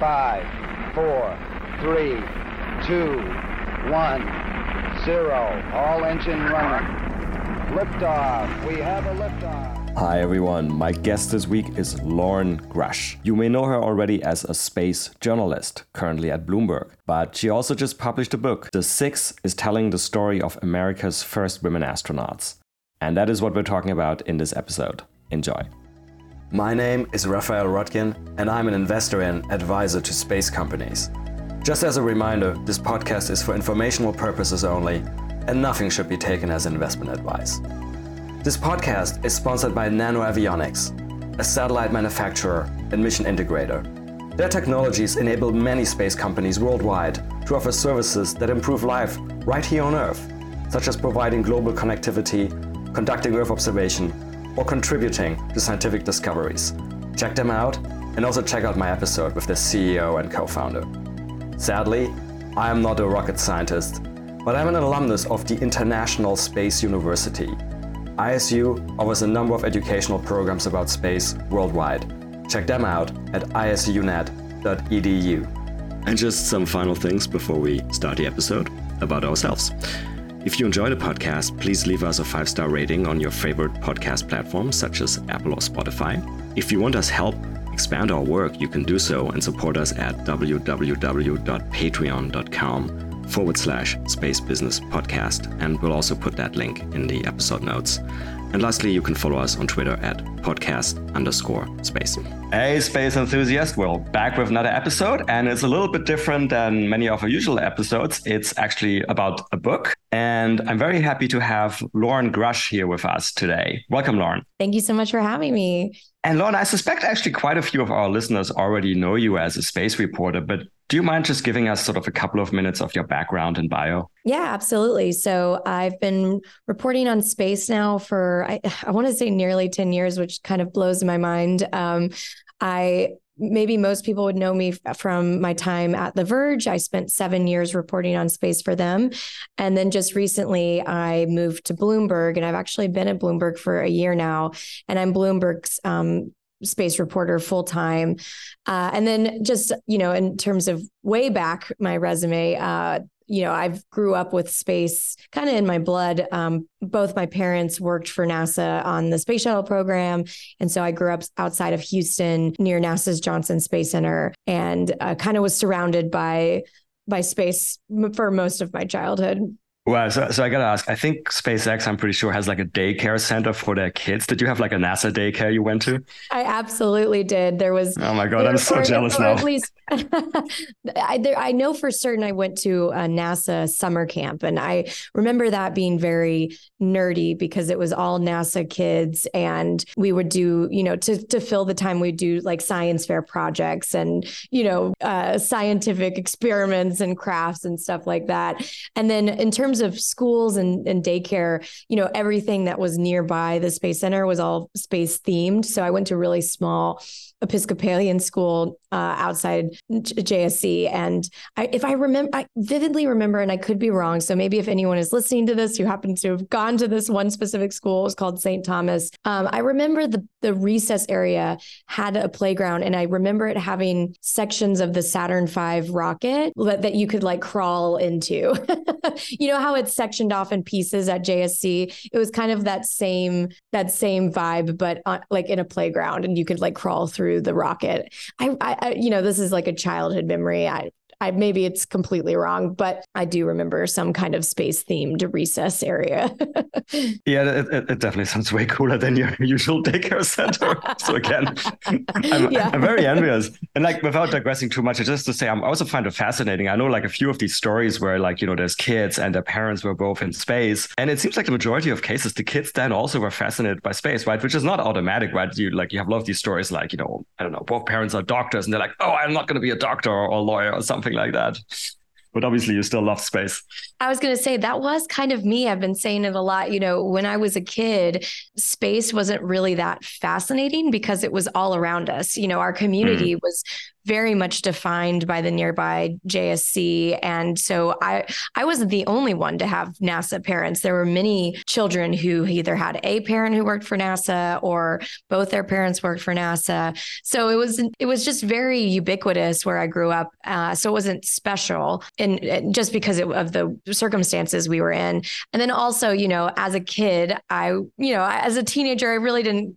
Five, four, three, two, one, zero. All engine running. Liftoff. We have a liftoff. Hi everyone, my guest this week is Loren Grush. You may know her already as a space journalist, currently at Bloomberg, but she also just published a book. The Six is telling the story of America's first women astronauts. And that is what we're talking about in this episode. Enjoy. My name is Raphael Roettgen, and I'm an investor and advisor to space companies. Just as a reminder, this podcast is for informational purposes only, and nothing should be taken as investment advice. This podcast is sponsored by NanoAvionics, a satellite manufacturer and mission integrator. Their technologies enable many space companies worldwide to offer services that improve life right here on Earth, such as providing global connectivity, conducting Earth observation, or contributing to scientific discoveries. Check them out and also check out my episode with the CEO and co founder. Sadly, I am not a rocket scientist, but I'm an alumnus of the International Space University. ISU offers a number of educational programs about space worldwide. Check them out at isunet.edu. And just some final things before we start the episode about ourselves. If you enjoy the podcast, please leave us a five star rating on your favorite podcast platform, such as Apple or Spotify. If you want us help expand our work, you can do so and support us at www.patreon.com forward slash space business podcast. And we'll also put that link in the episode notes. And lastly, you can follow us on Twitter at podcast underscore space. Hey, space enthusiast. We're back with another episode, and it's a little bit different than many of our usual episodes. It's actually about a book. And I'm very happy to have Loren Grush here with us today. Welcome, Loren. Thank you so much for having me. And Loren, I suspect actually quite a few of our listeners already know you as a space reporter, but do you mind just giving us sort of a couple of minutes of your background and bio? Yeah, absolutely. So I've been reporting on space now for, I, I want to say nearly 10 years, which kind of blows my mind. Um, I maybe most people would know me from my time at The Verge. I spent seven years reporting on space for them. And then just recently, I moved to Bloomberg, and I've actually been at Bloomberg for a year now. And I'm Bloomberg's um, space reporter full time. Uh, and then just, you know, in terms of way back my resume, uh, you know, I've grew up with space kind of in my blood. Um, both my parents worked for NASA on the space shuttle program. And so I grew up outside of Houston near NASA's Johnson Space Center and uh, kind of was surrounded by by space for most of my childhood. Well, so, so I gotta ask. I think SpaceX, I'm pretty sure, has like a daycare center for their kids. Did you have like a NASA daycare you went to? I absolutely did. There was. Oh my god, I'm so jealous now. At least, I, there, I know for certain I went to a NASA summer camp, and I remember that being very nerdy because it was all NASA kids, and we would do, you know, to to fill the time, we'd do like science fair projects and you know, uh, scientific experiments and crafts and stuff like that. And then in terms terms of schools and, and daycare, you know, everything that was nearby the Space Center was all space themed. So I went to really small Episcopalian school uh, outside JSC. And I, if I remember, I vividly remember, and I could be wrong. So maybe if anyone is listening to this who happens to have gone to this one specific school, it was called St. Thomas. Um, I remember the the recess area had a playground, and I remember it having sections of the Saturn V rocket that, that you could like crawl into. you know how it's sectioned off in pieces at JSC? It was kind of that same that same vibe, but on, like in a playground, and you could like crawl through the rocket. I, I, you know, this is like a childhood memory. I, I maybe it's completely wrong, but I do remember some kind of space themed recess area. yeah, it, it, definitely sounds way cooler than your usual daycare center. so again, I'm, yeah. I'm, very envious. And like without digressing too much, just to say, I'm also find it fascinating. I know like a few of these stories where like you know there's kids and their parents were both in space, and it seems like the majority of cases the kids then also were fascinated by space, right? Which is not automatic, right? You like you have a lot of these stories like you know I don't know both parents are doctors and they're like, oh, I'm not going to be a doctor or a lawyer or something something like that. But obviously, you still love space. I was going to say that was kind of me. I've been saying it a lot. You know, when I was a kid, space wasn't really that fascinating because it was all around us. You know, our community mm. was very much defined by the nearby JSC. And so I I wasn't the only one to have NASA parents. There were many children who either had a parent who worked for NASA or both their parents worked for NASA. So it was it was just very ubiquitous where I grew up. Uh, so it wasn't special, and just because it, of the circumstances we were in. And then also, you know, as a kid, I you know as a teenager, I really didn't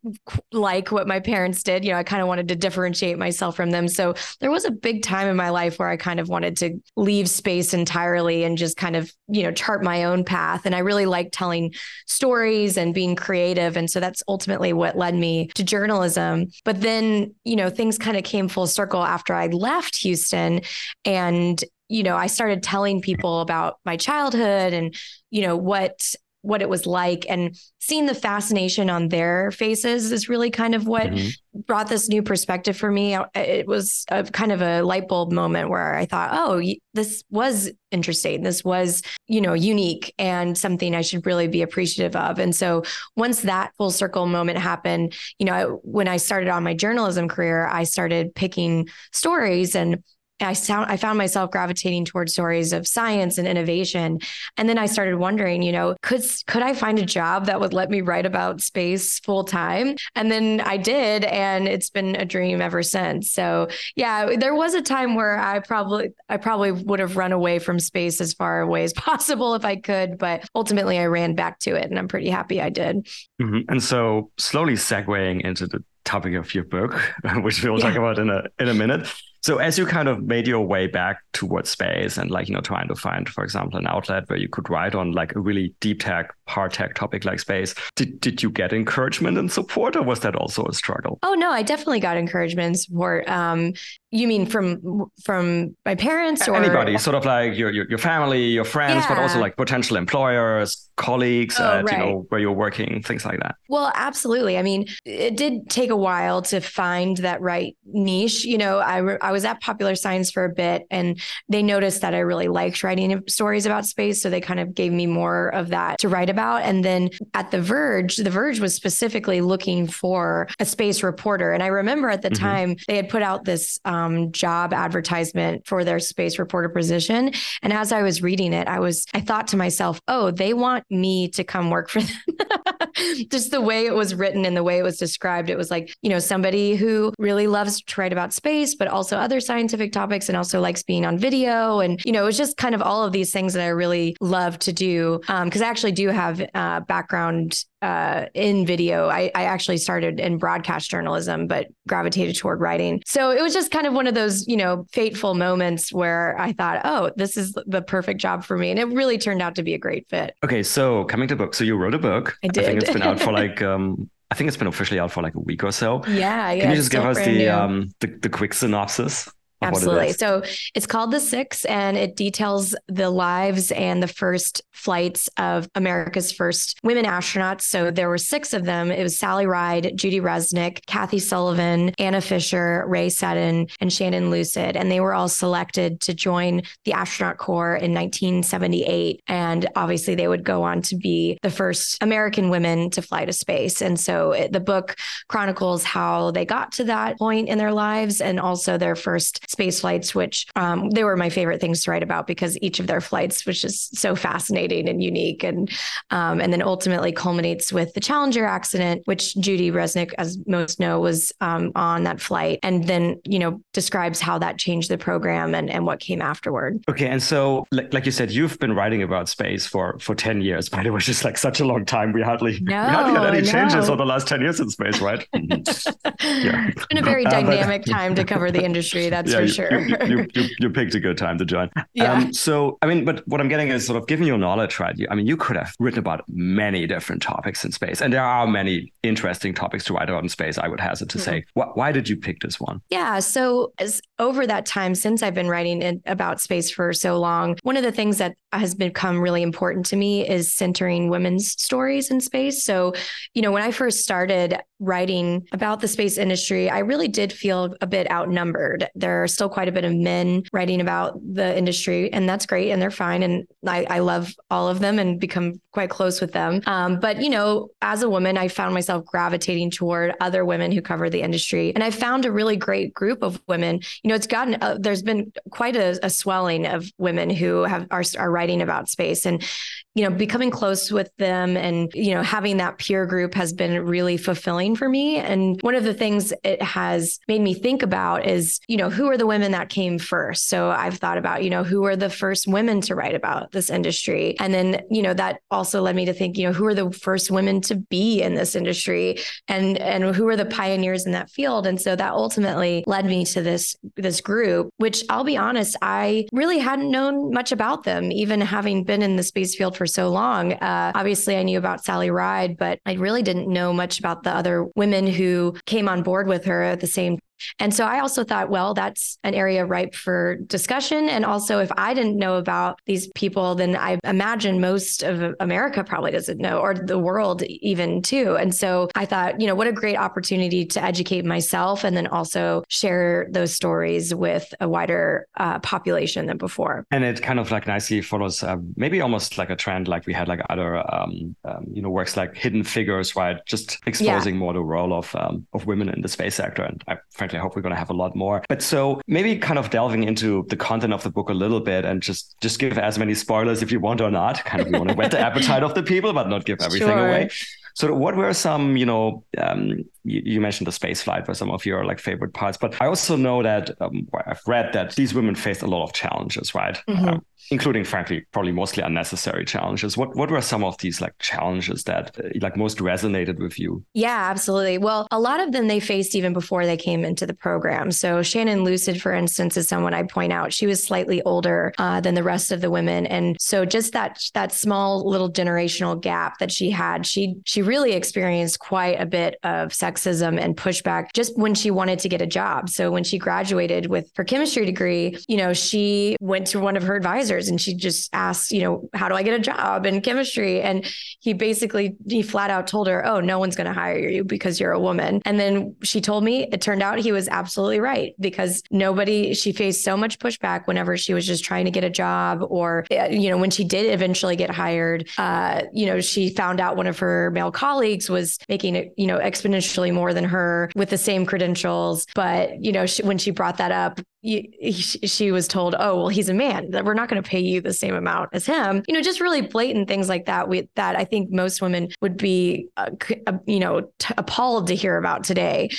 like what my parents did. You know, I kind of wanted to differentiate myself from them. So there was a big time in my life where I kind of wanted to leave space entirely and just kind of, you know, chart my own path. And I really liked telling stories and being creative. And so that's ultimately what led me to journalism. But then, you know, things kind of came full circle after I left Houston and you know, I started telling people about my childhood and, you know, what what it was like. And seeing the fascination on their faces is really kind of what mm-hmm. brought this new perspective for me. It was a kind of a light bulb moment where i thought oh this was interesting. This was you know unique and something i should really be appreciative of. And so once that full circle moment happened you know when i started on my journalism career i started picking stories and I sound I found myself gravitating towards stories of science and innovation. And then I started wondering, you know, could could I find a job that would let me write about space full time? And then I did, and it's been a dream ever since. So yeah, there was a time where I probably I probably would have run away from space as far away as possible if I could, but ultimately I ran back to it, and I'm pretty happy I did. Mm-hmm. And so slowly segueing into the topic of your book, which we'll yeah. talk about in a in a minute. So as you kind of made your way back towards space and like, you know, trying to find, for example, an outlet where you could write on like a really deep tech, hard tech topic like space, did, did you get encouragement and support or was that also a struggle? Oh no, I definitely got encouragement and support. Um, you mean from from my parents or anybody, sort of like your your, your family, your friends, yeah. but also like potential employers, colleagues, oh, at, right. you know, where you're working, things like that. Well, absolutely. I mean, it did take a while to find that right niche. You know, I I was at Popular Science for a bit, and they noticed that I really liked writing stories about space, so they kind of gave me more of that to write about. And then at The Verge, The Verge was specifically looking for a space reporter, and I remember at the mm-hmm. time they had put out this. Um, um, job advertisement for their space reporter position. And as I was reading it, I was, I thought to myself, oh, they want me to come work for them. Just the way it was written and the way it was described, it was like, you know, somebody who really loves to write about space, but also other scientific topics and also likes being on video. And, you know, it was just kind of all of these things that I really love to do. Because um, I actually do have uh, background uh, in video. I, I actually started in broadcast journalism, but gravitated toward writing. So it was just kind of one of those, you know, fateful moments where I thought, oh, this is the perfect job for me. And it really turned out to be a great fit. Okay. So coming to book. So you wrote a book. I did. I think it's been out for like, um, I think it's been officially out for like a week or so. Yeah. yeah Can you just give us the, um, the, the quick synopsis? Absolutely. So it's called The Six and it details the lives and the first flights of America's first women astronauts. So there were six of them. It was Sally Ride, Judy Resnik, Kathy Sullivan, Anna Fisher, Rhea Seddon, and Shannon Lucid. And they were all selected to join the astronaut corps in 1978. And obviously they would go on to be the first American women to fly to space. And so it, the book chronicles how they got to that point in their lives and also their first space flights, which um, they were my favorite things to write about because each of their flights was just so fascinating and unique. And um, and then ultimately culminates with the Challenger accident, which Judy Resnik, as most know, was um, on that flight, and then you know describes how that changed the program and and what came afterward. Okay, and so like, like you said, you've been writing about space for for ten years, but it was just like such a long time. We hardly no, we hardly had any changes over the last ten years in space, right? yeah, it's been a very dynamic uh, but... time to cover the industry. That's yeah, for sure. You, you, you, you, picked a good time to join. Yeah. Um, so, I mean, but what I'm getting is sort of given your knowledge, right? You, I mean, you could have written about many different topics in space, and there are many interesting topics to write about in space. I would hazard to say. Why, why did you pick this one? Yeah. So, as over that time since I've been writing in, about space for so long, one of the things that has become really important to me is centering women's stories in space. So, you know, when I first started writing about the space industry, I really did feel a bit outnumbered. There are still quite a bit of men writing about the industry, and that's great, and they're fine. And I, I love all of them and become quite close with them. Um, but you know, as a woman, I found myself gravitating toward other women who cover the industry, and I found a really great group of women. You know, it's gotten uh, there's been quite a, a swelling of women who have are, are writing about space, and you know, becoming close with them and, you know, having that peer group has been really fulfilling for me. And one of the things it has made me think about is, you know, who are the women that came first? So I've thought about, you know, who were the first women to write about this industry? And then, you know, that also led me to think, you know, who are the first women to be in this industry and and who are the pioneers in that field? And so that ultimately led me to this this group, which I'll be honest, I really hadn't known much about them, even having been in the space field for for so long. Uh, obviously, I knew about Sally Ride, but I really didn't know much about the other women who came on board with her at the same and so I also thought, well, that's an area ripe for discussion. And also, if I didn't know about these people, then I imagine most of America probably doesn't know, or the world even too. And so I thought, you know, what a great opportunity to educate myself and then also share those stories with a wider uh, population than before. And it kind of like nicely follows uh, maybe almost like a trend like we had like other, um, um, you know, works like Hidden Figures, right? Just exposing yeah. more the role of um, of women in the space sector. And I frankly I hope we're going to have a lot more. But so maybe kind of delving into the content of the book a little bit and just just give as many spoilers if you want or not. Kind of you want to whet the appetite of the people, but not give everything sure. away. So, what were some, you know, um, you, you, mentioned the space flight were some of your like favorite parts, but I also know that um, I've read that these women faced a lot of challenges, right? Mm-hmm. Um, including, frankly, probably mostly unnecessary challenges. What what were some of these like challenges that uh, like most resonated with you? Yeah, absolutely. Well, a lot of them they faced even before they came into the program. So Shannon Lucid, for instance, is someone I point out. She was slightly older uh, than the rest of the women, and so just that that small little generational gap that she had, she she really experienced quite a bit of sexism and pushback just when she wanted to get a job. So when she graduated with her chemistry degree, you know, she went to one of her advisors and she just asked, you know, how do I get a job in chemistry? And he basically, he flat out told her, oh, no one's going to hire you because you're a woman. And then she told me it turned out he was absolutely right because nobody, she faced so much pushback whenever she was just trying to get a job or, eh, you know, when she did eventually get hired, uh, you know, she found out one of her male colleagues was making it, you know, exponentially more than her with the same credentials. But, you know, she, when she brought that up, she was told, "Oh, well, he's a man. That we're not going to pay you the same amount as him." You know, just really blatant things like that. We that I think most women would be, uh, uh, you know, t- appalled to hear about today.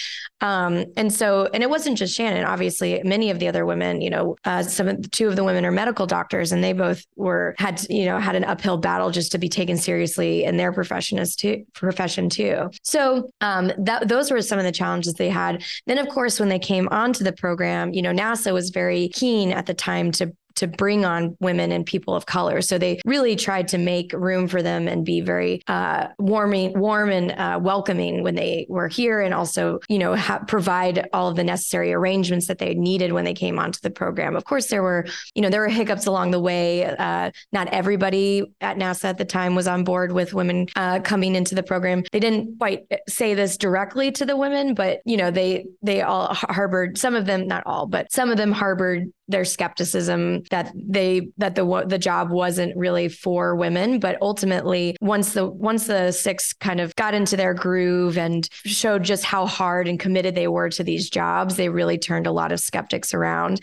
Um, and so, and it wasn't just Shannon. Obviously, many of the other women, you know, uh, some two of the women are medical doctors, and they both were had you know had an uphill battle just to be taken seriously in their profession as too profession too. So um, that those were some of the challenges they had. Then, of course, when they came onto the program, you know, NASA was very keen at the time to to bring on women and people of color. So they really tried to make room for them and be very uh, warming, warm and uh, welcoming when they were here, and also, you know, ha- provide all of the necessary arrangements that they needed when they came onto the program. Of course, there were, you know, there were hiccups along the way. Uh, not everybody at NASA at the time was on board with women uh, coming into the program. They didn't quite say this directly to the women, but you know, they they all harbored some of them, not all, but some of them harbored their skepticism that they that the the job wasn't really for women. But ultimately once the once the six kind of got into their groove and showed just how hard and committed they were to these jobs they really turned a lot of skeptics around.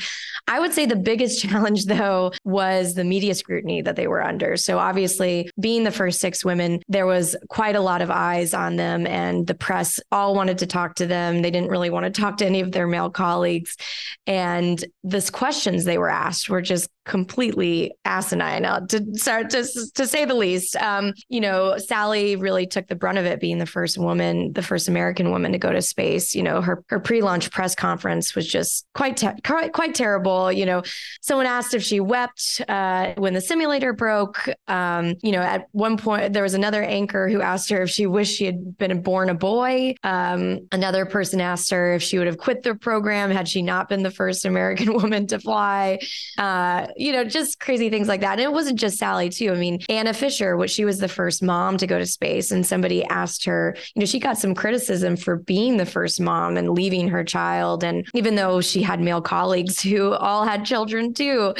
I would say the biggest challenge though was the media scrutiny that they were under. So obviously being the first six women there was quite a lot of eyes on them and the press all wanted to talk to them. They didn't really want to talk to any of their male colleagues. And this question questions they were asked were just completely asinine uh, to start to, to say the least. Um, you know, Sally really took the brunt of it being the first woman, the first American woman to go to space. You know, her, her pre-launch press conference was just quite, te- quite, quite terrible. You know, someone asked if she wept uh, when the simulator broke. Um, you know, at one point there was another anchor who asked her if she wished she had been born a boy. Um, another person asked her if she would have quit the program had she not been the first American woman to fly. Uh, you know, just crazy things like that. And it wasn't just Sally, too. I mean, Anna Fisher, what she was the first mom to go to space, and somebody asked her, you know, she got some criticism for being the first mom and leaving her child. And even though she had male colleagues who all had children too,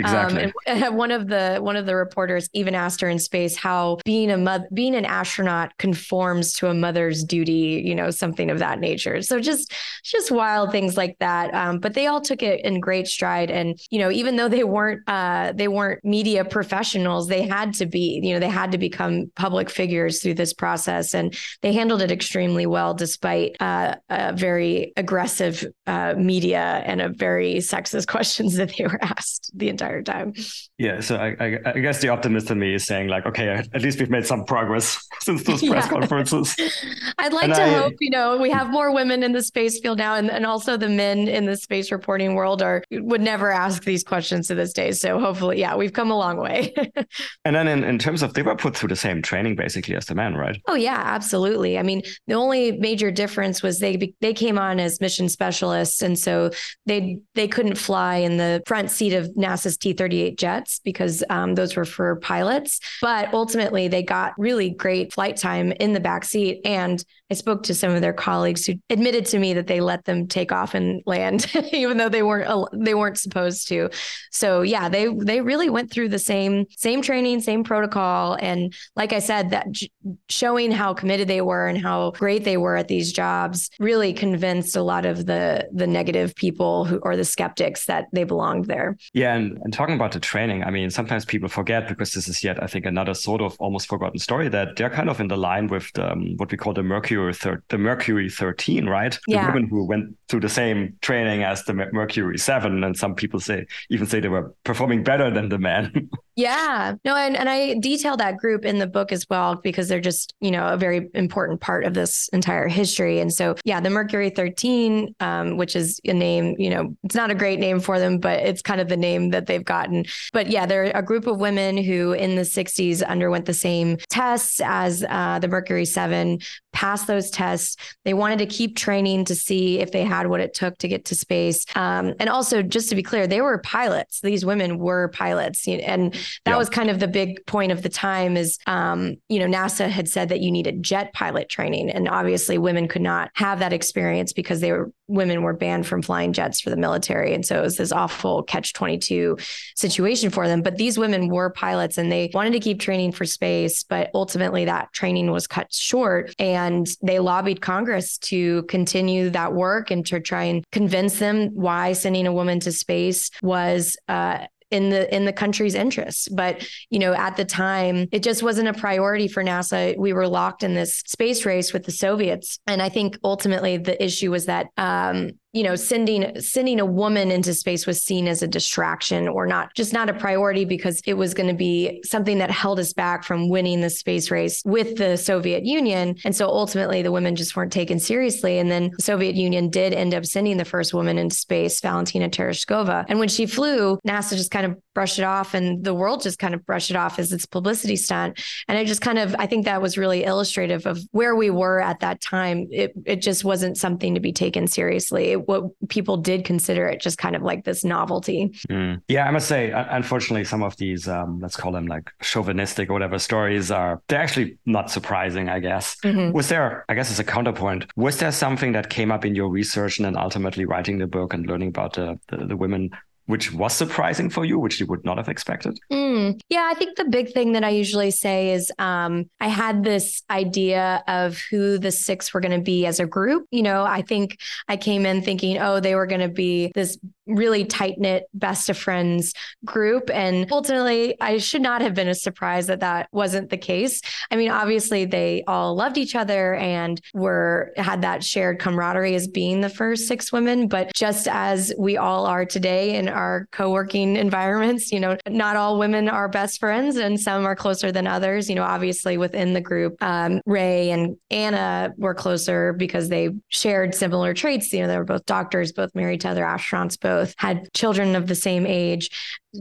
Exactly. Um, one of the one of the reporters even asked her in space how being a mother, being an astronaut conforms to a mother's duty, you know, something of that nature. So just just wild things like that. Um, but they all took it in great stride, and you know, even though they weren't uh, they weren't media professionals, they had to be. You know, they had to become public figures through this process, and they handled it extremely well, despite uh, a very aggressive uh, media and a very sexist questions that they were asked the entire time. Yeah, so I, I, I, guess the optimist in me is saying like, okay, at least we've made some progress since those press yeah. conferences. I'd like and to I, hope, you know, we have more women in the space field now, and, and also the men in the space reporting world are would never ask these questions to this day. So hopefully, yeah, we've come a long way. and then in, in terms of they were put through the same training basically as the men, right? Oh yeah, absolutely. I mean, the only major difference was they they came on as mission specialists, and so they they couldn't fly in the front seat of NASA's T 38 jets because um, those were for pilots. But ultimately, they got really great flight time in the back seat. And I spoke to some of their colleagues who admitted to me that they let them take off and land, even though they weren't they weren't supposed to. So yeah, they they really went through the same same training, same protocol, and like I said, that showing how committed they were and how great they were at these jobs really convinced a lot of the the negative people who or the skeptics that they belonged there. Yeah, and, and talking about the training, I mean, sometimes people forget because this is yet, I think, another sort of almost forgotten story that they're kind of in the line with the, um, what we call the Mercury thir- the Mercury 13, right? The women who went through the same training as the Mercury 7, and some people say even say they were performing better than the men. Yeah. No, and, and I detail that group in the book as well because they're just, you know, a very important part of this entire history. And so, yeah, the Mercury 13, um, which is a name, you know, it's not a great name for them, but it's kind of the name that they've gotten. But yeah, they're a group of women who in the 60s underwent the same tests as uh, the Mercury 7, passed those tests. They wanted to keep training to see if they had what it took to get to space. Um, and also, just to be clear, they were pilots. These women were pilots. And that was kind of the big point of the time is, um, you know, NASA had said that you needed jet pilot training. And obviously women could not have that experience because they were women were banned from flying jets for the military. And so it was this awful catch 22 situation for them. But these women were pilots and they wanted to keep training for space, but ultimately that training was cut short. And they lobbied Congress to continue that work and to try and convince them why sending a woman to space was uh, in the in the country's interests but you know at the time it just wasn't a priority for nasa. We were locked in this space race with the soviets. And i think ultimately the issue was that um, you know sending sending a woman into space was seen as a distraction or not just not a priority because it was going to be something that held us back from winning the space race with the Soviet Union. And so ultimately the women just weren't taken seriously. And then the Soviet Union did end up sending the first woman into space Valentina Tereshkova. And when she flew NASA just kind of brushed it off and the world just kind of brushed it off as its publicity stunt. And I just kind of I think that was really illustrative of where we were at that time. It it just wasn't something to be taken seriously what people did consider it just kind of like this novelty. Mm. Yeah, I must say, unfortunately, some of these, um, let's call them like chauvinistic or whatever stories are, they're actually not surprising, I guess. Mm-hmm. Was there, I guess as a counterpoint, was there something that came up in your research and then ultimately writing the book and learning about the, the, the women which was surprising for you, which you would not have expected? Mm, yeah, I think the big thing that I usually say is um, I had this idea of who the six were going to be as a group. You know, I think I came in thinking, oh, they were going to be this really tight knit best of friends group. And ultimately, I should not have been a surprise that that wasn't the case. I mean, obviously, they all loved each other and were had that shared camaraderie as being the first six women. But just as we all are today in our co working environments, you know, not all women are best friends and some are closer than others. You know, obviously, within the group, um, Rhea and Anna were closer because they shared similar traits. You know, they were both doctors, both married to other astronauts, both both had children of the same age.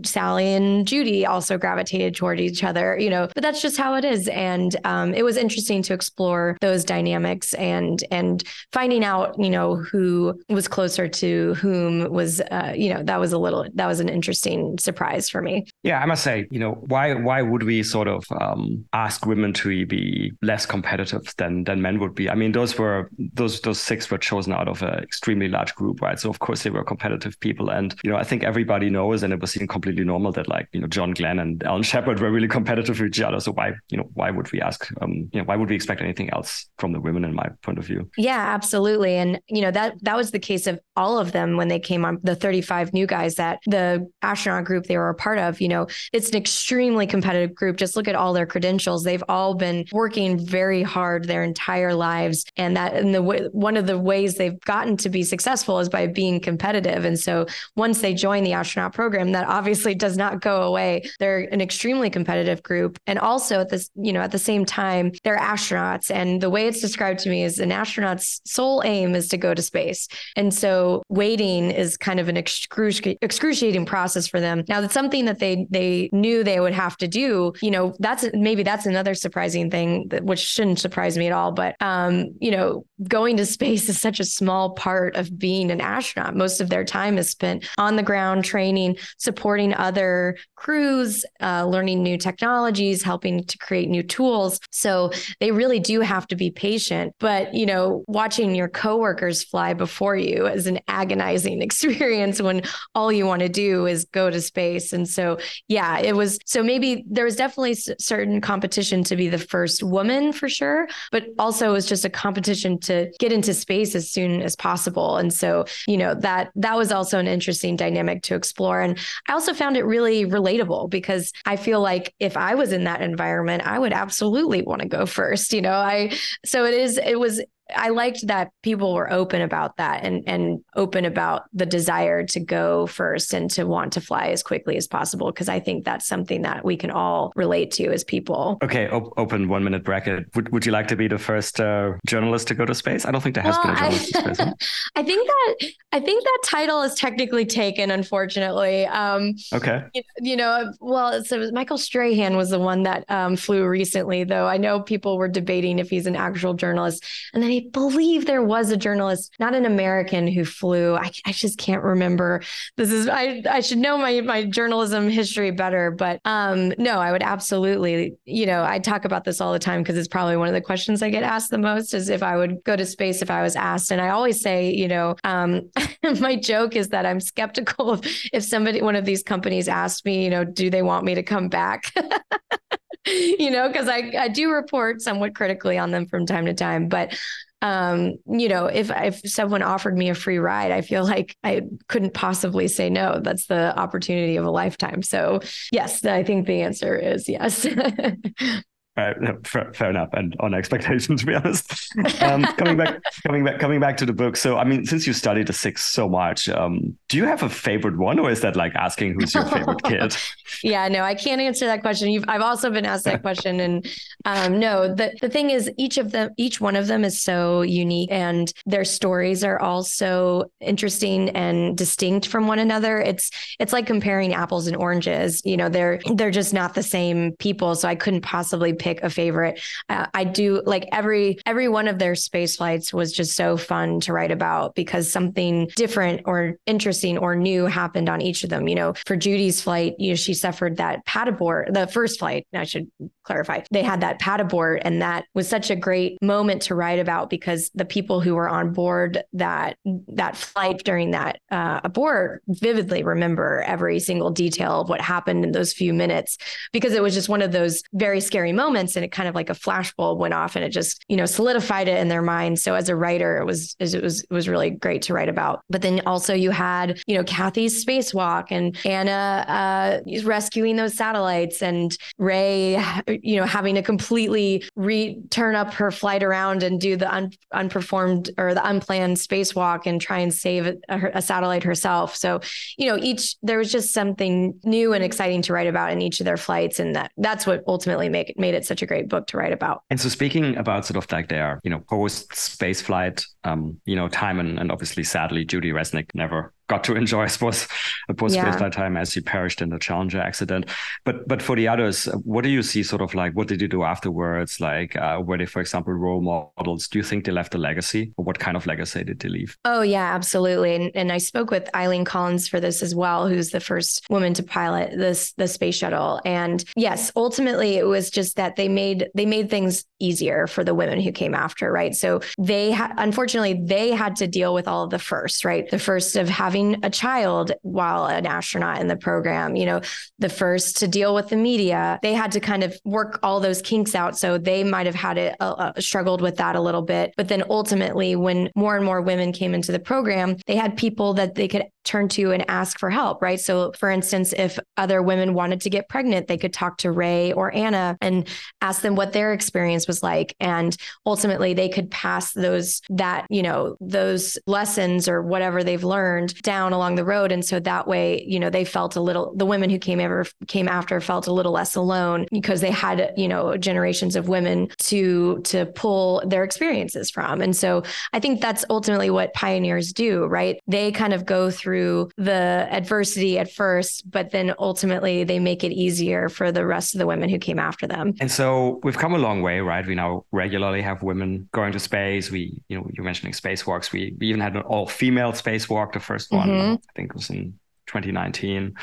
Sally and Judy also gravitated toward each other, you know, but that's just how it is. And um, it was interesting to explore those dynamics and and finding out, you know, who was closer to whom was, uh, you know, that was a little that was an interesting surprise for me. Yeah, I must say, you know, why why would we sort of um, ask women to be less competitive than than men would be? I mean, those were those those six were chosen out of an extremely large group, right? So of course they were competitive people, and you know, I think everybody knows, and it was even completely normal that like you know John Glenn and Alan Shepard were really competitive with each other. So why you know why would we ask um, you know why would we expect anything else from the women? In my point of view. Yeah, absolutely, and you know that that was the case of all of them when they came on the 35 new guys that the astronaut group they were a part of. You know, it's an extremely competitive group. Just look at all their credentials. They've all been working very hard their entire lives, and that and the one of the ways they've gotten to be successful is by being competitive. And so once they join the astronaut program, that obviously does not go away. They're an extremely competitive group. And also at this, you know, at the same time, they're astronauts. And the way it's described to me is an astronaut's sole aim is to go to space. And so waiting is kind of an excruci- excruciating process for them. Now that's something that they they knew they would have to do. You know, that's maybe that's another surprising thing that which shouldn't surprise me at all. But um, you know, going to space is such a small part of being an astronaut. Most of their time is spent on the ground training, supporting other crews, uh, learning new technologies, helping to create new tools. So they really do have to be patient. But, you know, watching your coworkers fly before you is an agonizing experience when all you want to do is go to space. And so, yeah, it was so maybe there was definitely certain competition to be the first woman for sure, but also it was just a competition to get into space as soon as possible. And so, you know, that that was also an interesting dynamic to explore. And I also found it really relatable because I feel like if I was in that environment, I would absolutely want to go first. You know, I so it is it was I liked that people were open about that and and open about the desire to go first and to want to fly as quickly as possible because I think that's something that we can all relate to as people. Okay, op- open one minute bracket. Would Would you like to be the first uh, journalist to go to space? I don't think there has well, been a journalist I, to space. I think that I think that title is technically taken, unfortunately. Um, okay. You, you, know, well, so Michael Strahan was the one that um, flew recently, though. I know people were debating if he's an actual journalist, and then he believe there was a journalist, not an American, who flew. I, I just can't remember. This is I I should know my my journalism history better, but um, no, I would absolutely. You know, I talk about this all the time because it's probably one of the questions I get asked the most is if I would go to space if I was asked, and I always say, you know, um, my joke is that I'm skeptical of if somebody one of these companies asked me, you know, do they want me to come back? you know, because I, I do report somewhat critically on them from time to time. But um, you know, if if someone offered me a free ride, I feel like I couldn't possibly say no. That's the opportunity of a lifetime. So yes, I think the answer is yes. Uh, fair, fair, enough, and on expectation, to be honest. Um, coming back, coming back, coming back to the book. So, I mean, since you studied the six so much, um, do you have a favorite one, or is that like asking who's your favorite kid? yeah, no, I can't answer that question. You've, I've also been asked that question, and um, no, the the thing is, each of them, each one of them is so unique, and their stories are all so interesting and distinct from one another. It's it's like comparing apples and oranges. You know, they're they're just not the same people. So I couldn't possibly pick pick a favorite. Uh, I do like every every one of their space flights was just so fun to write about because something different or interesting or new happened on each of them. You know, for Judy's flight, you know, she suffered that pad abort. The first flight, I should clarify, they had that pad abort, and that was such a great moment to write about because the people who were on board that that flight during that uh, abort vividly remember every single detail of what happened in those few minutes because it was just one of those very scary moments and it kind of like a flashbulb went off and it just, you know, solidified it in their mind. So as a writer, it was it was it was really great to write about. But then also you had, you know, Kathy's spacewalk and Anna uh, rescuing those satellites and Rhea, you know, having to completely re turn up her flight around and do the un- unperformed or the unplanned spacewalk and try and save a, a satellite herself. So, you know, each there was just something new and exciting to write about in each of their flights, and that that's what ultimately make made it such a great book to write about. And so speaking about sort of like their, you know, post space flight, um, you know, time and, and obviously sadly Judy Resnik never got to enjoy, I suppose, a post yeah. time as he perished in the Challenger accident. But but for the others, what do you see sort of like what did you do afterwards? Like uh, were they, for example, role models? Do you think they left a legacy, or what kind of legacy did they leave? Oh yeah, absolutely. And and I spoke with Eileen Collins for this as well, who's the first woman to pilot this the space shuttle. And yes, ultimately it was just that they made they made things easier for the women who came after, right? So they ha- unfortunately they had to deal with all of the first, right? The first of having having a child while an astronaut in the program, you know, the first to deal with the media. They had to kind of work all those kinks out. So they might have had it uh, uh, struggled with that a little bit. But then ultimately, when more and more women came into the program, they had people that they could turn to and ask for help, right? So, for instance, if other women wanted to get pregnant, they could talk to Rhea or Anna and ask them what their experience was like. And ultimately, they could pass those, that, you know, those lessons or whatever they've learned down along the road. And so that way, you know, they felt a little, the women who came ever came after felt a little less alone because they had, you know, generations of women to, to pull their experiences from. And so I think that's ultimately what pioneers do, right? They kind of go through the adversity at first, but then ultimately they make it easier for the rest of the women who came after them. And so we've come a long way, right? We now regularly have women going to space. We, you know, you're mentioning spacewalks. We, we even had an all female spacewalk, the first one, mm-hmm. I think it was in 2019.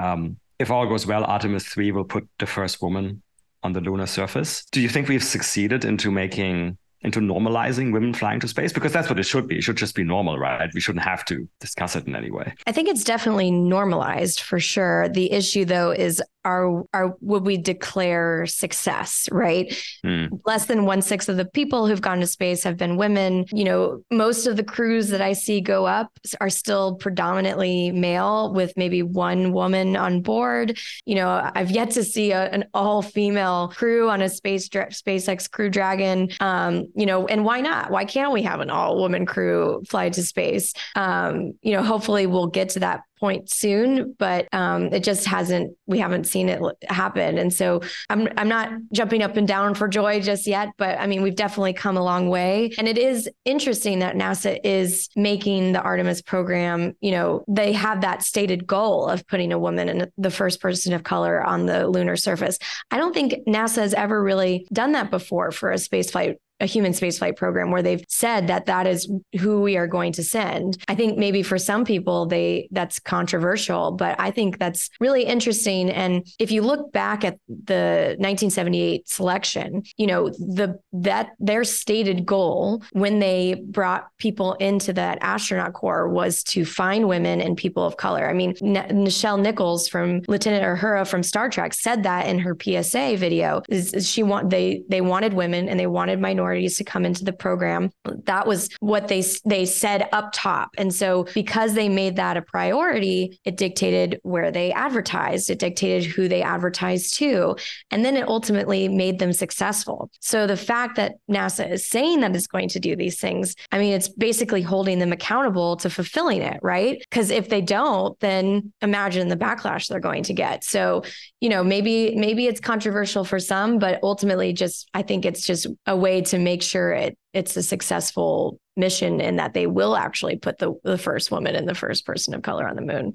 Um, if all goes well, Artemis 3 will put the first woman on the lunar surface. Do you think we've succeeded into making into normalizing women flying to space? Because that's what it should be. It should just be normal, right? We shouldn't have to discuss it in any way. I think it's definitely normalized for sure. The issue, though, is are are would we declare success right? Mm. less than one sixth of the people who've gone to space have been women. You know most of the crews that i see go up are still predominantly male with maybe one woman on board. You know i've yet to see a, an all female crew on a space spacex crew dragon. Um, you know and why not? Why can't we have an all woman crew fly to space? Um, you know hopefully we'll get to that point soon, but um, it just hasn't. We haven't seen it happen, and so I'm I'm not jumping up and down for joy just yet. But I mean, we've definitely come a long way, and it is interesting that NASA is making the Artemis program. You know, they have that stated goal of putting a woman and the first person of color on the lunar surface. I don't think NASA has ever really done that before for a spaceflight a human spaceflight program where they've said that that is who we are going to send. I think maybe for some people they that's controversial, but I think that's really interesting. And if you look back at the 1978 selection, you know the that their stated goal when they brought people into that astronaut corps was to find women and people of color. I mean, Nichelle Nichols from Lieutenant Uhura from Star Trek said that in her PSA video. Is she want they they wanted women and they wanted minorities minorities to come into the program. That was what they they said up top. And so because they made that a priority, it dictated where they advertised, it dictated who they advertised to, and then it ultimately made them successful. So the fact that NASA is saying that it's going to do these things, I mean, it's basically holding them accountable to fulfilling it, right? Because if they don't, then imagine the backlash they're going to get. So, you know, maybe maybe it's controversial for some, but ultimately just I think it's just a way to make sure it it's a successful mission and that they will actually put the, the first woman and the first person of color on the moon.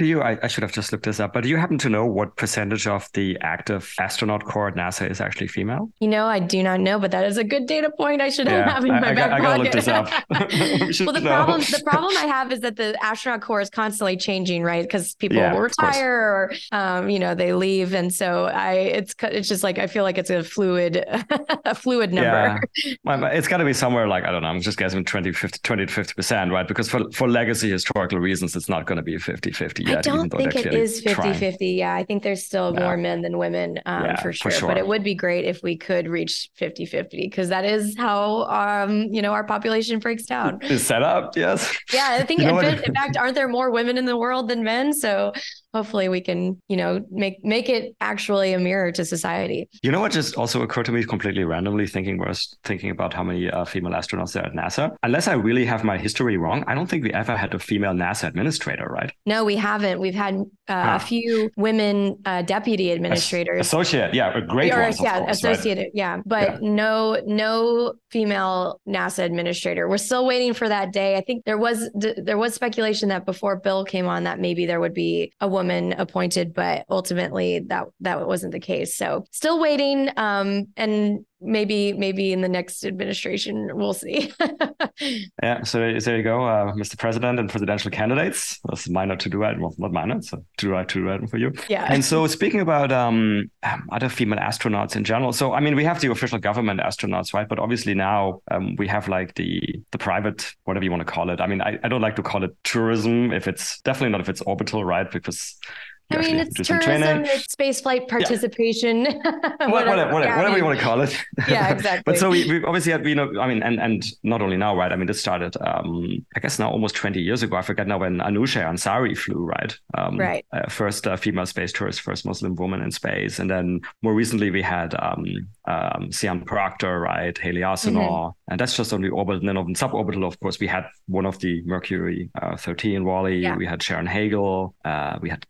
Do you, I, I, should have just looked this up, but do you happen to know what percentage of the active astronaut corps at NASA is actually female? You know, I do not know, but that is a good data point I should yeah, have in my I, back I, pocket. I gotta look this up. well, the know. problem, the problem I have is that the astronaut corps is constantly changing, right? Because people yeah, retire or, um, you know, they leave. And so I, it's, it's just like, I feel like it's a fluid, a fluid number. Yeah. It's got to be somewhere like, I don't know, I'm just guessing 20, 50, 20 to 50%, right? Because for, for legacy historical reasons, it's not going to be 50 50 yet. I don't think it is 50 50. Yeah. I think there's still more men than women um, yeah, for, sure. for, sure. But it would be great if we could reach 50 50 because that is how, um, you know, our population breaks down. Is set up. Yes. Yeah. I think, in, in fact, aren't there more women in the world than men? So hopefully we can you know make make it actually a mirror to society. You know what just also occurred to me completely randomly thinking was thinking about how many uh, female astronauts there at nasa? Unless i really have my history wrong i don't think we ever had a female nasa administrator right? No we haven't. We've had uh, a few women uh, deputy administrators. associate yeah a great or, ones, yeah course, associated right? yeah. But yeah. no no female nasa administrator. We're still waiting for that day. I think there was there was speculation that before bill came on that maybe there would be a woman woman appointed, but ultimately that that wasn't the case. So still waiting. Um, and maybe maybe in the next administration we'll see. yeah, so there you go, uh, Mr. President and presidential candidates. That's my minor to do item, well, not minor, it's a to do to do item for you. Yeah. And so speaking about um, other female astronauts in general, so I mean we have the official government astronauts, right? But obviously now um, we have like the the private, whatever you want to call it. I mean, I, I don't like to call it tourism if it's definitely not if it's orbital, right? Because I mean, it's tourism, it's space flight participation. Yeah. whatever, whatever, yeah, whatever I mean, you want to call it. Yeah, exactly. but so we, we obviously had, you know, I mean, and and not only now, right? I mean, this started, um, I guess now almost 20 years ago. I forget now when Anousheh Ansari flew, right? Um, right. Uh, first uh, female space tourist, first Muslim woman in space. And then more recently, we had um, um, Sian Proctor, right? Hayley Arceneaux. Mm-hmm. And that's just on the orbit. And then on suborbital, of course, we had one of the Mercury uh, 13, Wally. Yeah. We had Sharon Hagle. Uh, we had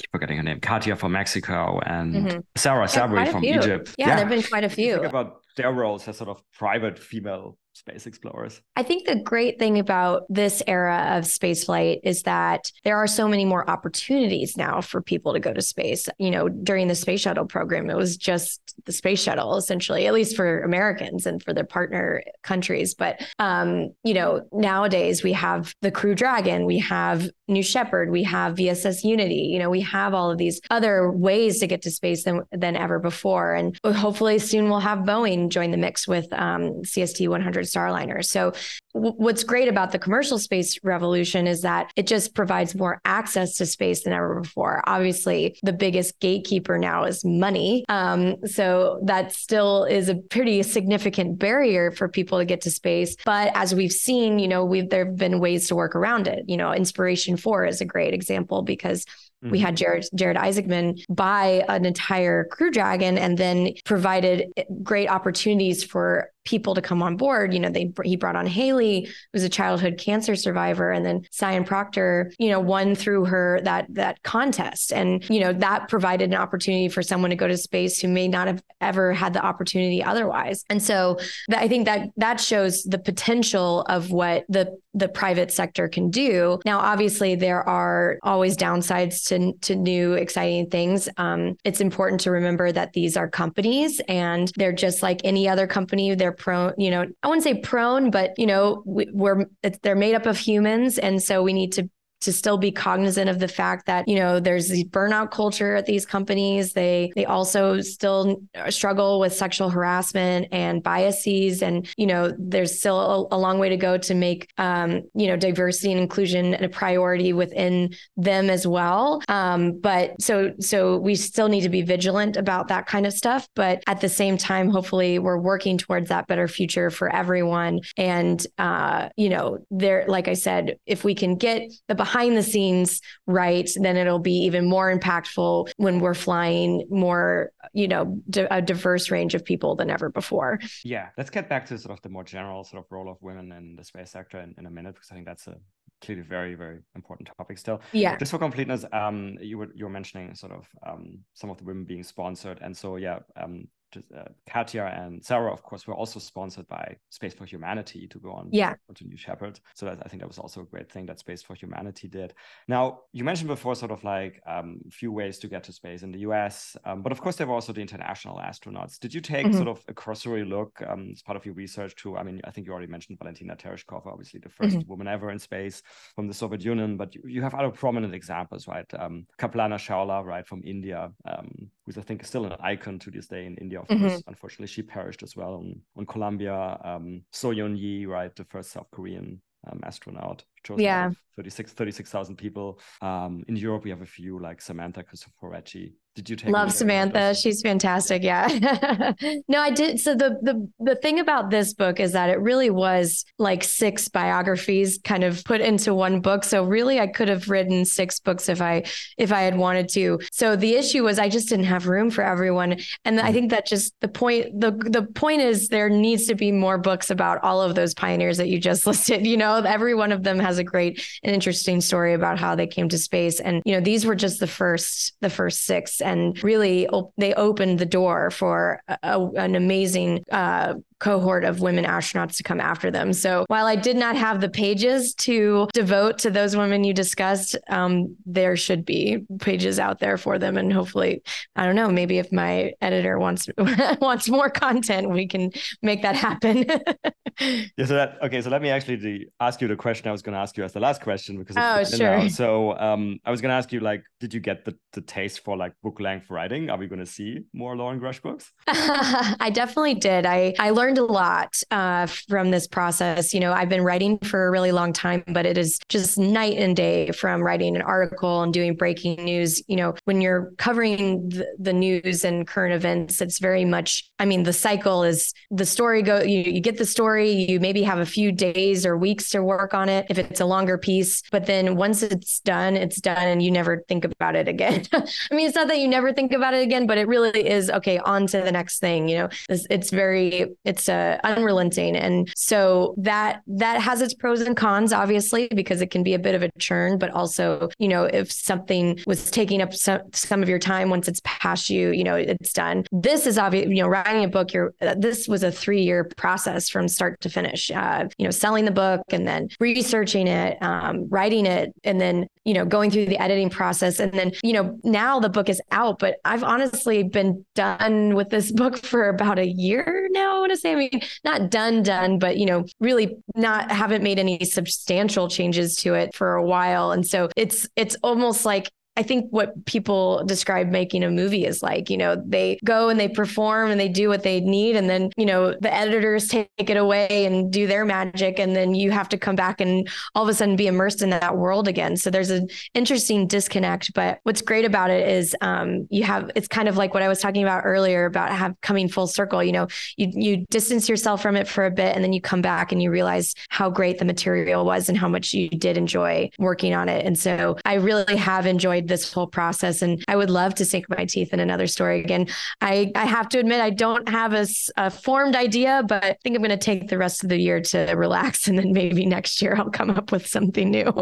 keep forgetting her name, Katia from Mexico and mm-hmm. Sara Sabry from Egypt. Yeah, yeah, there have been quite a few. Think about their roles as sort of private female space explorers. I think the great thing about this era of spaceflight is that there are so many more opportunities now for people to go to space. You know, during the space shuttle program, it was just the space shuttle essentially, at least for Americans and for their partner countries. But um, you know, nowadays we have the Crew Dragon, we have New Shepard, we have VSS Unity. You know, we have all of these other ways to get to space than than ever before, and hopefully soon we'll have Boeing join the mix with um, CST 100 Starliner. So w- what's great about the commercial space revolution is that it just provides more access to space than ever before. Obviously, the biggest gatekeeper now is money. Um, so that still is a pretty significant barrier for people to get to space. But as we've seen, you know, we've there have been ways to work around it. You know, Inspiration 4 is a great example because Mm-hmm. We had Jared Jared Isaacman buy an entire Crew Dragon and then provided great opportunities for people to come on board. You know, they he brought on Hayley, who was a childhood cancer survivor, and then Sian Proctor, you know, won through her that that contest, and you know that provided an opportunity for someone to go to space who may not have ever had the opportunity otherwise. And so I think that that shows the potential of what the the private sector can do. Now, obviously, there are always downsides to to new exciting things. Um, it's important to remember that these are companies, and they're just like any other company. They're prone, you know, I wouldn't say prone, but you know, we, we're they're made up of humans, and so we need to to still be cognizant of the fact that you know there's the burnout culture at these companies. They they also still struggle with sexual harassment and biases. And you know there's still a, a long way to go to make um, you know diversity and inclusion a priority within them as well. Um, but so so we still need to be vigilant about that kind of stuff. But at the same time hopefully we're working towards that better future for everyone. And uh, you know there like i said if we can get the behind the scenes right, then it'll be even more impactful when we're flying more, you know, a diverse range of people than ever before. Yeah, let's get back to sort of the more general sort of role of women in the space sector in, in a minute, because I think that's a clearly very very important topic still yeah just for completeness um you were you were mentioning sort of um some of the women being sponsored and so yeah um uh, Katia and Sarah, of course, were also sponsored by Space for Humanity to go on yeah. to New Shepard. So that, I think that was also a great thing that Space for Humanity did. Now, you mentioned before sort of like a um, few ways to get to space in the US, um, but of course, there were also the international astronauts. Did you take mm-hmm. sort of a cursory look um, as part of your research to, I mean, I think you already mentioned Valentina Tereshkova, obviously the 1st mm-hmm. woman ever in space from the Soviet Union, but you, you have other prominent examples, right? Um, Kalpana Chawla, right, from India, um, who's I think is still an icon to this day in India, of mm-hmm. course, unfortunately she perished as well on, on Columbia. Um, Soyun Yi, right, the first South Korean um, astronaut, chosen yeah. 36 36,000 people. Um, in Europe, we have a few like Samantha Cristoforetti, did you take love Samantha? She's fantastic. Yeah. no, I did. So the the the thing about this book is that it really was like six biographies kind of put into one book. So really I could have written six books if I if I had wanted to. So the issue was I just didn't have room for everyone. And mm-hmm. I think that just the point the the point is there needs to be more books about all of those pioneers that you just listed. You know, every one of them has has a great and interesting story about how they came to space. And, you know, these were just the first, the first six and really they opened the door for a, an amazing uh, cohort of women astronauts to come after them. So while I did not have the pages to devote to those women you discussed, um, there should be pages out there for them. And hopefully, I don't know, maybe if my editor wants wants more content, we can make that happen. yeah. So that okay. So let me actually ask you the question I was going to ask you as the last question because oh sure. Now. So um, I was going to ask you like, did you get the the taste for like book length writing? Are we going to see more Loren Grush books? I definitely did. I I learned a lot uh, from this process. You know, I've been writing for a really long time, but it is just night and day from writing an article and doing breaking news. You know, when you're covering the, the news and current events, it's very much. I mean, the cycle is the story go. You, you get the story. You maybe have a few days or weeks to work on it if it's a longer piece, but then once it's done, it's done, and you never think about it again. I mean, it's not that you never think about it again, but it really is okay. On to the next thing. You know, it's, it's very. It's uh, unrelenting. And so that that has its pros and cons, obviously, because it can be a bit of a churn, but also, you know, if something was taking up some, some of your time once it's past you, you know, it's done. This is obvious, you know, writing a book, you're, uh, this was a three year process from start to finish, uh, you know, selling the book and then researching it, um, writing it, and then, you know, going through the editing process. And then, you know, now the book is out, but I've honestly been done with this book for about a year now, I want to say. I mean, not done, done, but, you know, really not, haven't made any substantial changes to it for a while. And so it's, it's almost like I think what people describe making a movie is like, you know, they go and they perform and they do what they need. And then, you know, the editors take it away and do their magic. And then you have to come back and all of a sudden be immersed in that world again. So there's an interesting disconnect. But what's great about it is um, you have, it's kind of like what I was talking about earlier about have coming full circle. You know, you, you distance yourself from it for a bit and then you come back and you realize how great the material was and how much you did enjoy working on it. And so I really have enjoyed this whole process. And I would love to sink my teeth in another story again. I, I have to admit, I don't have a, a formed idea, but I think I'm going to take the rest of the year to relax. And then maybe next year I'll come up with something new.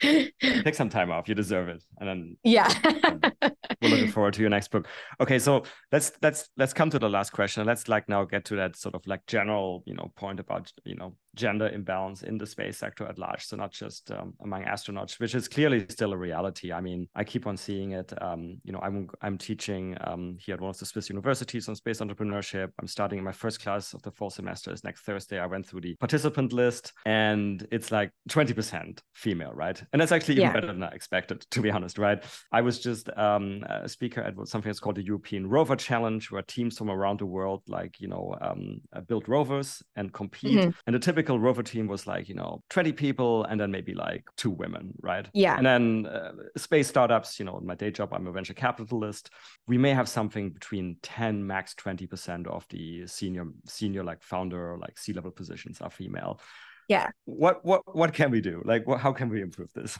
take some time off. You deserve it. And then, yeah. we're looking forward to your next book. Okay. So let's, let's, let's come to the last question. Let's like now get to that sort of like general, you know, point about, you know, gender imbalance in the space sector at large. So not just um, among astronauts, which is clearly still a reality. I mean, I keep on seeing it. Um, you know, I'm I'm teaching um, here at one of the Swiss universities on space entrepreneurship. I'm starting my first class of the fall semester is next Thursday. I went through the participant list, and it's like 20% female, right? And that's actually even yeah. better than I expected, to be honest, right? I was just um, a speaker at something that's called the European Rover Challenge, where teams from around the world, like you know, um, build rovers and compete. Mm-hmm. And the typical rover team was like you know 20 people, and then maybe like two women, right? Yeah. And then uh, space startups, you know, in my day job, I'm a venture capitalist. We may have something between 10, max 20% of the senior, senior like founder, like C-level positions are female. Yeah. What what what can we do? Like, what, how can we improve this?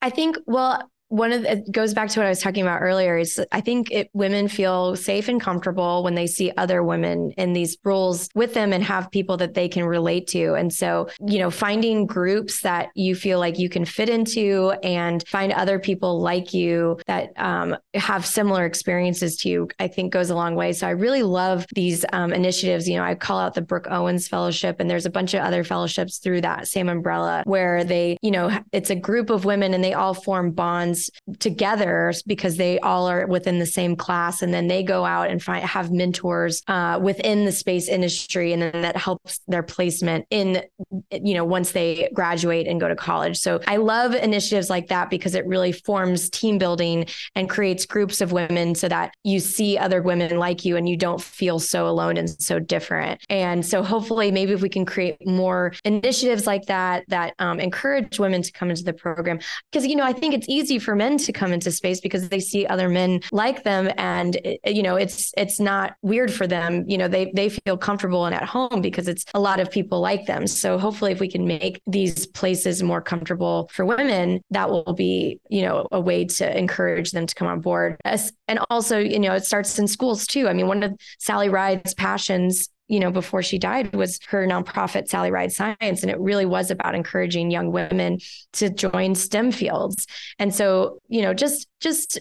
I think well, one of the, it goes back to what I was talking about earlier is I think it, women feel safe and comfortable when they see other women in these roles with them and have people that they can relate to. And so, you know, finding groups that you feel like you can fit into and find other people like you that um, have similar experiences to you, I think goes a long way. So I really love these um, initiatives. You know, I call out the Brooke Owens Fellowship, and there's a bunch of other fellowships through that same umbrella where they, you know, it's a group of women and they all form bonds together because they all are within the same class and then they go out and find have mentors uh, within the space industry and then that helps their placement in you know once they graduate and go to college. So i love initiatives like that because it really forms team building and creates groups of women so that you see other women like you and you don't feel so alone and so different. And so hopefully maybe if we can create more initiatives like that that um, encourage women to come into the program. Because you know i think it's easy for men to come into space because they see other men like them. And eh, you know it's it's not weird for them. You know they they feel comfortable and at home because it's a lot of people like them. So hopefully if we can make these places more comfortable for women that will be you know a way to encourage them to come on board. And also you know it starts in schools too. I mean one of sally ride's passions you know, before she died was her nonprofit, Sally Ride Science. And it really was about encouraging young women to join STEM fields. And so, you know, just, just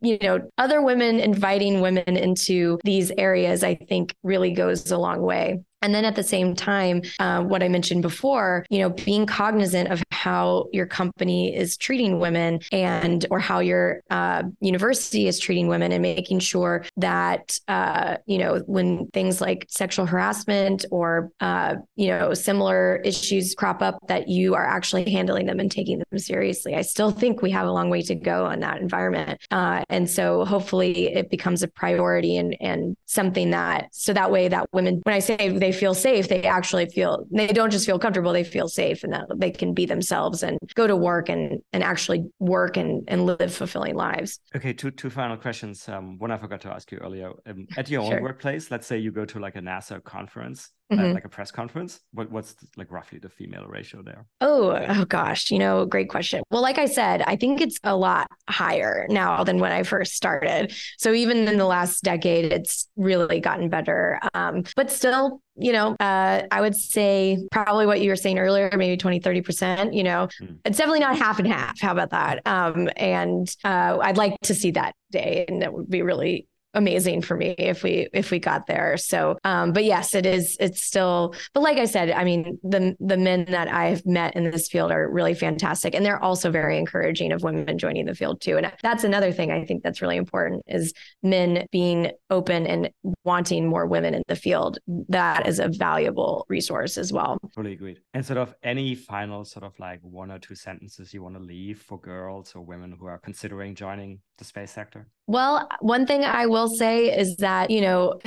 you know, other women inviting women into these areas, I think really goes a long way. And then at the same time, uh, what I mentioned before, you know, being cognizant of how your company is treating women and or how your uh, university is treating women and making sure that uh, you know when things like sexual harassment or uh, you know similar issues crop up that you are actually handling them and taking them seriously. I still think we have a long way to go on that environment, uh, and so hopefully it becomes a priority and and something that so that way that women when I say they feel safe, they actually feel they don't just feel comfortable, they feel safe and that they can be themselves and go to work and and actually work and and live fulfilling lives. Okay, two two final questions. Um, one I forgot to ask you earlier. Um, at your sure. own workplace, let's say you go to like a NASA conference, mm-hmm. uh, like a press conference. What what's like roughly the female ratio there? Oh, oh gosh, you know, great question. Well, like I said, I think it's a lot higher now than when I first started. So even in the last decade, it's really gotten better. Um, but still, you know, uh, I would say probably what you were saying earlier, maybe 20, 30%, you know, mm. it's definitely not half and half. How about that? Um, and uh, I'd like to see that day and that would be really amazing for me if we if we got there. So um but yes it is it's still but like i said i mean the the men that i've met in this field are really fantastic. And they're also very encouraging of women joining the field too. And that's another thing i think that's really important is men being open and wanting more women in the field. That is a valuable resource as well. Fully agreed. And sort of any final sort of like one or two sentences you want to leave for girls or women who are considering joining the space sector? Well, one thing I will say is that, you know,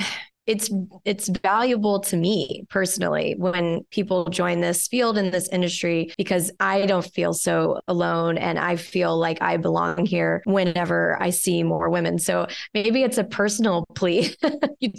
it's it's valuable to me personally when people join this field in this industry because I don't feel so alone and I feel like I belong here whenever I see more women. So maybe it's a personal plea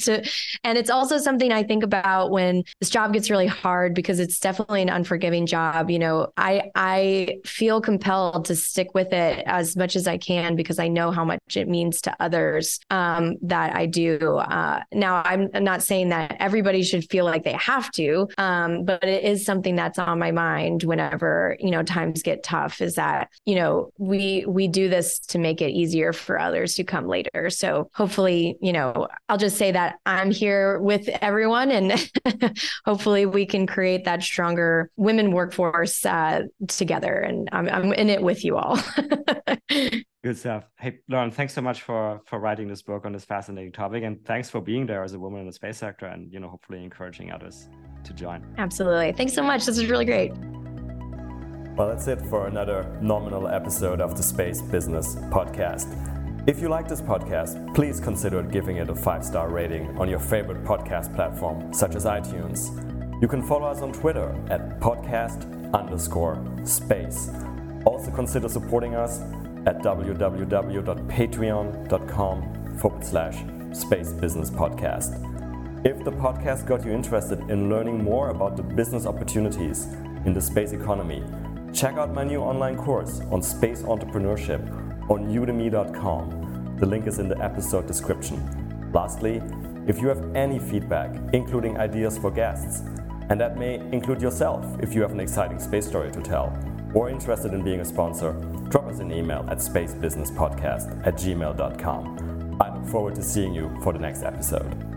to and it's also something I think about when this job gets really hard because it's definitely an unforgiving job. You know, I I feel compelled to stick with it as much as I can because I know how much it means to others um, that I do. Uh, now I'm I'm not saying that everybody should feel like they have to, um, but it is something that's on my mind whenever you know times get tough. Is that you know we we do this to make it easier for others to come later. So hopefully, you know, I'll just say that I'm here with everyone, and hopefully we can create that stronger women workforce uh, together. And I'm I'm in it with you all. Good stuff. Hey, Loren, thanks so much for for writing this book on this fascinating topic, and thanks for being there as a woman in the space sector, and you know, hopefully encouraging others to join. Absolutely. Thanks so much. This is really great. Well, that's it for another nominal episode of the Space Business Podcast. If you like this podcast, please consider giving it a five star rating on your favorite podcast platform, such as iTunes. You can follow us on Twitter at podcast underscore space. Also, consider supporting us at www.patreon.com forward slash space business podcast. If the podcast got you interested in learning more about the business opportunities in the space economy, check out my new online course on space entrepreneurship on udemy.com. The link is in the episode description. Lastly, if you have any feedback, including ideas for guests, and that may include yourself if you have an exciting space story to tell, or interested in being a sponsor, drop us an email at spacebusinesspodcast at gmail.com. I look forward to seeing you for the next episode.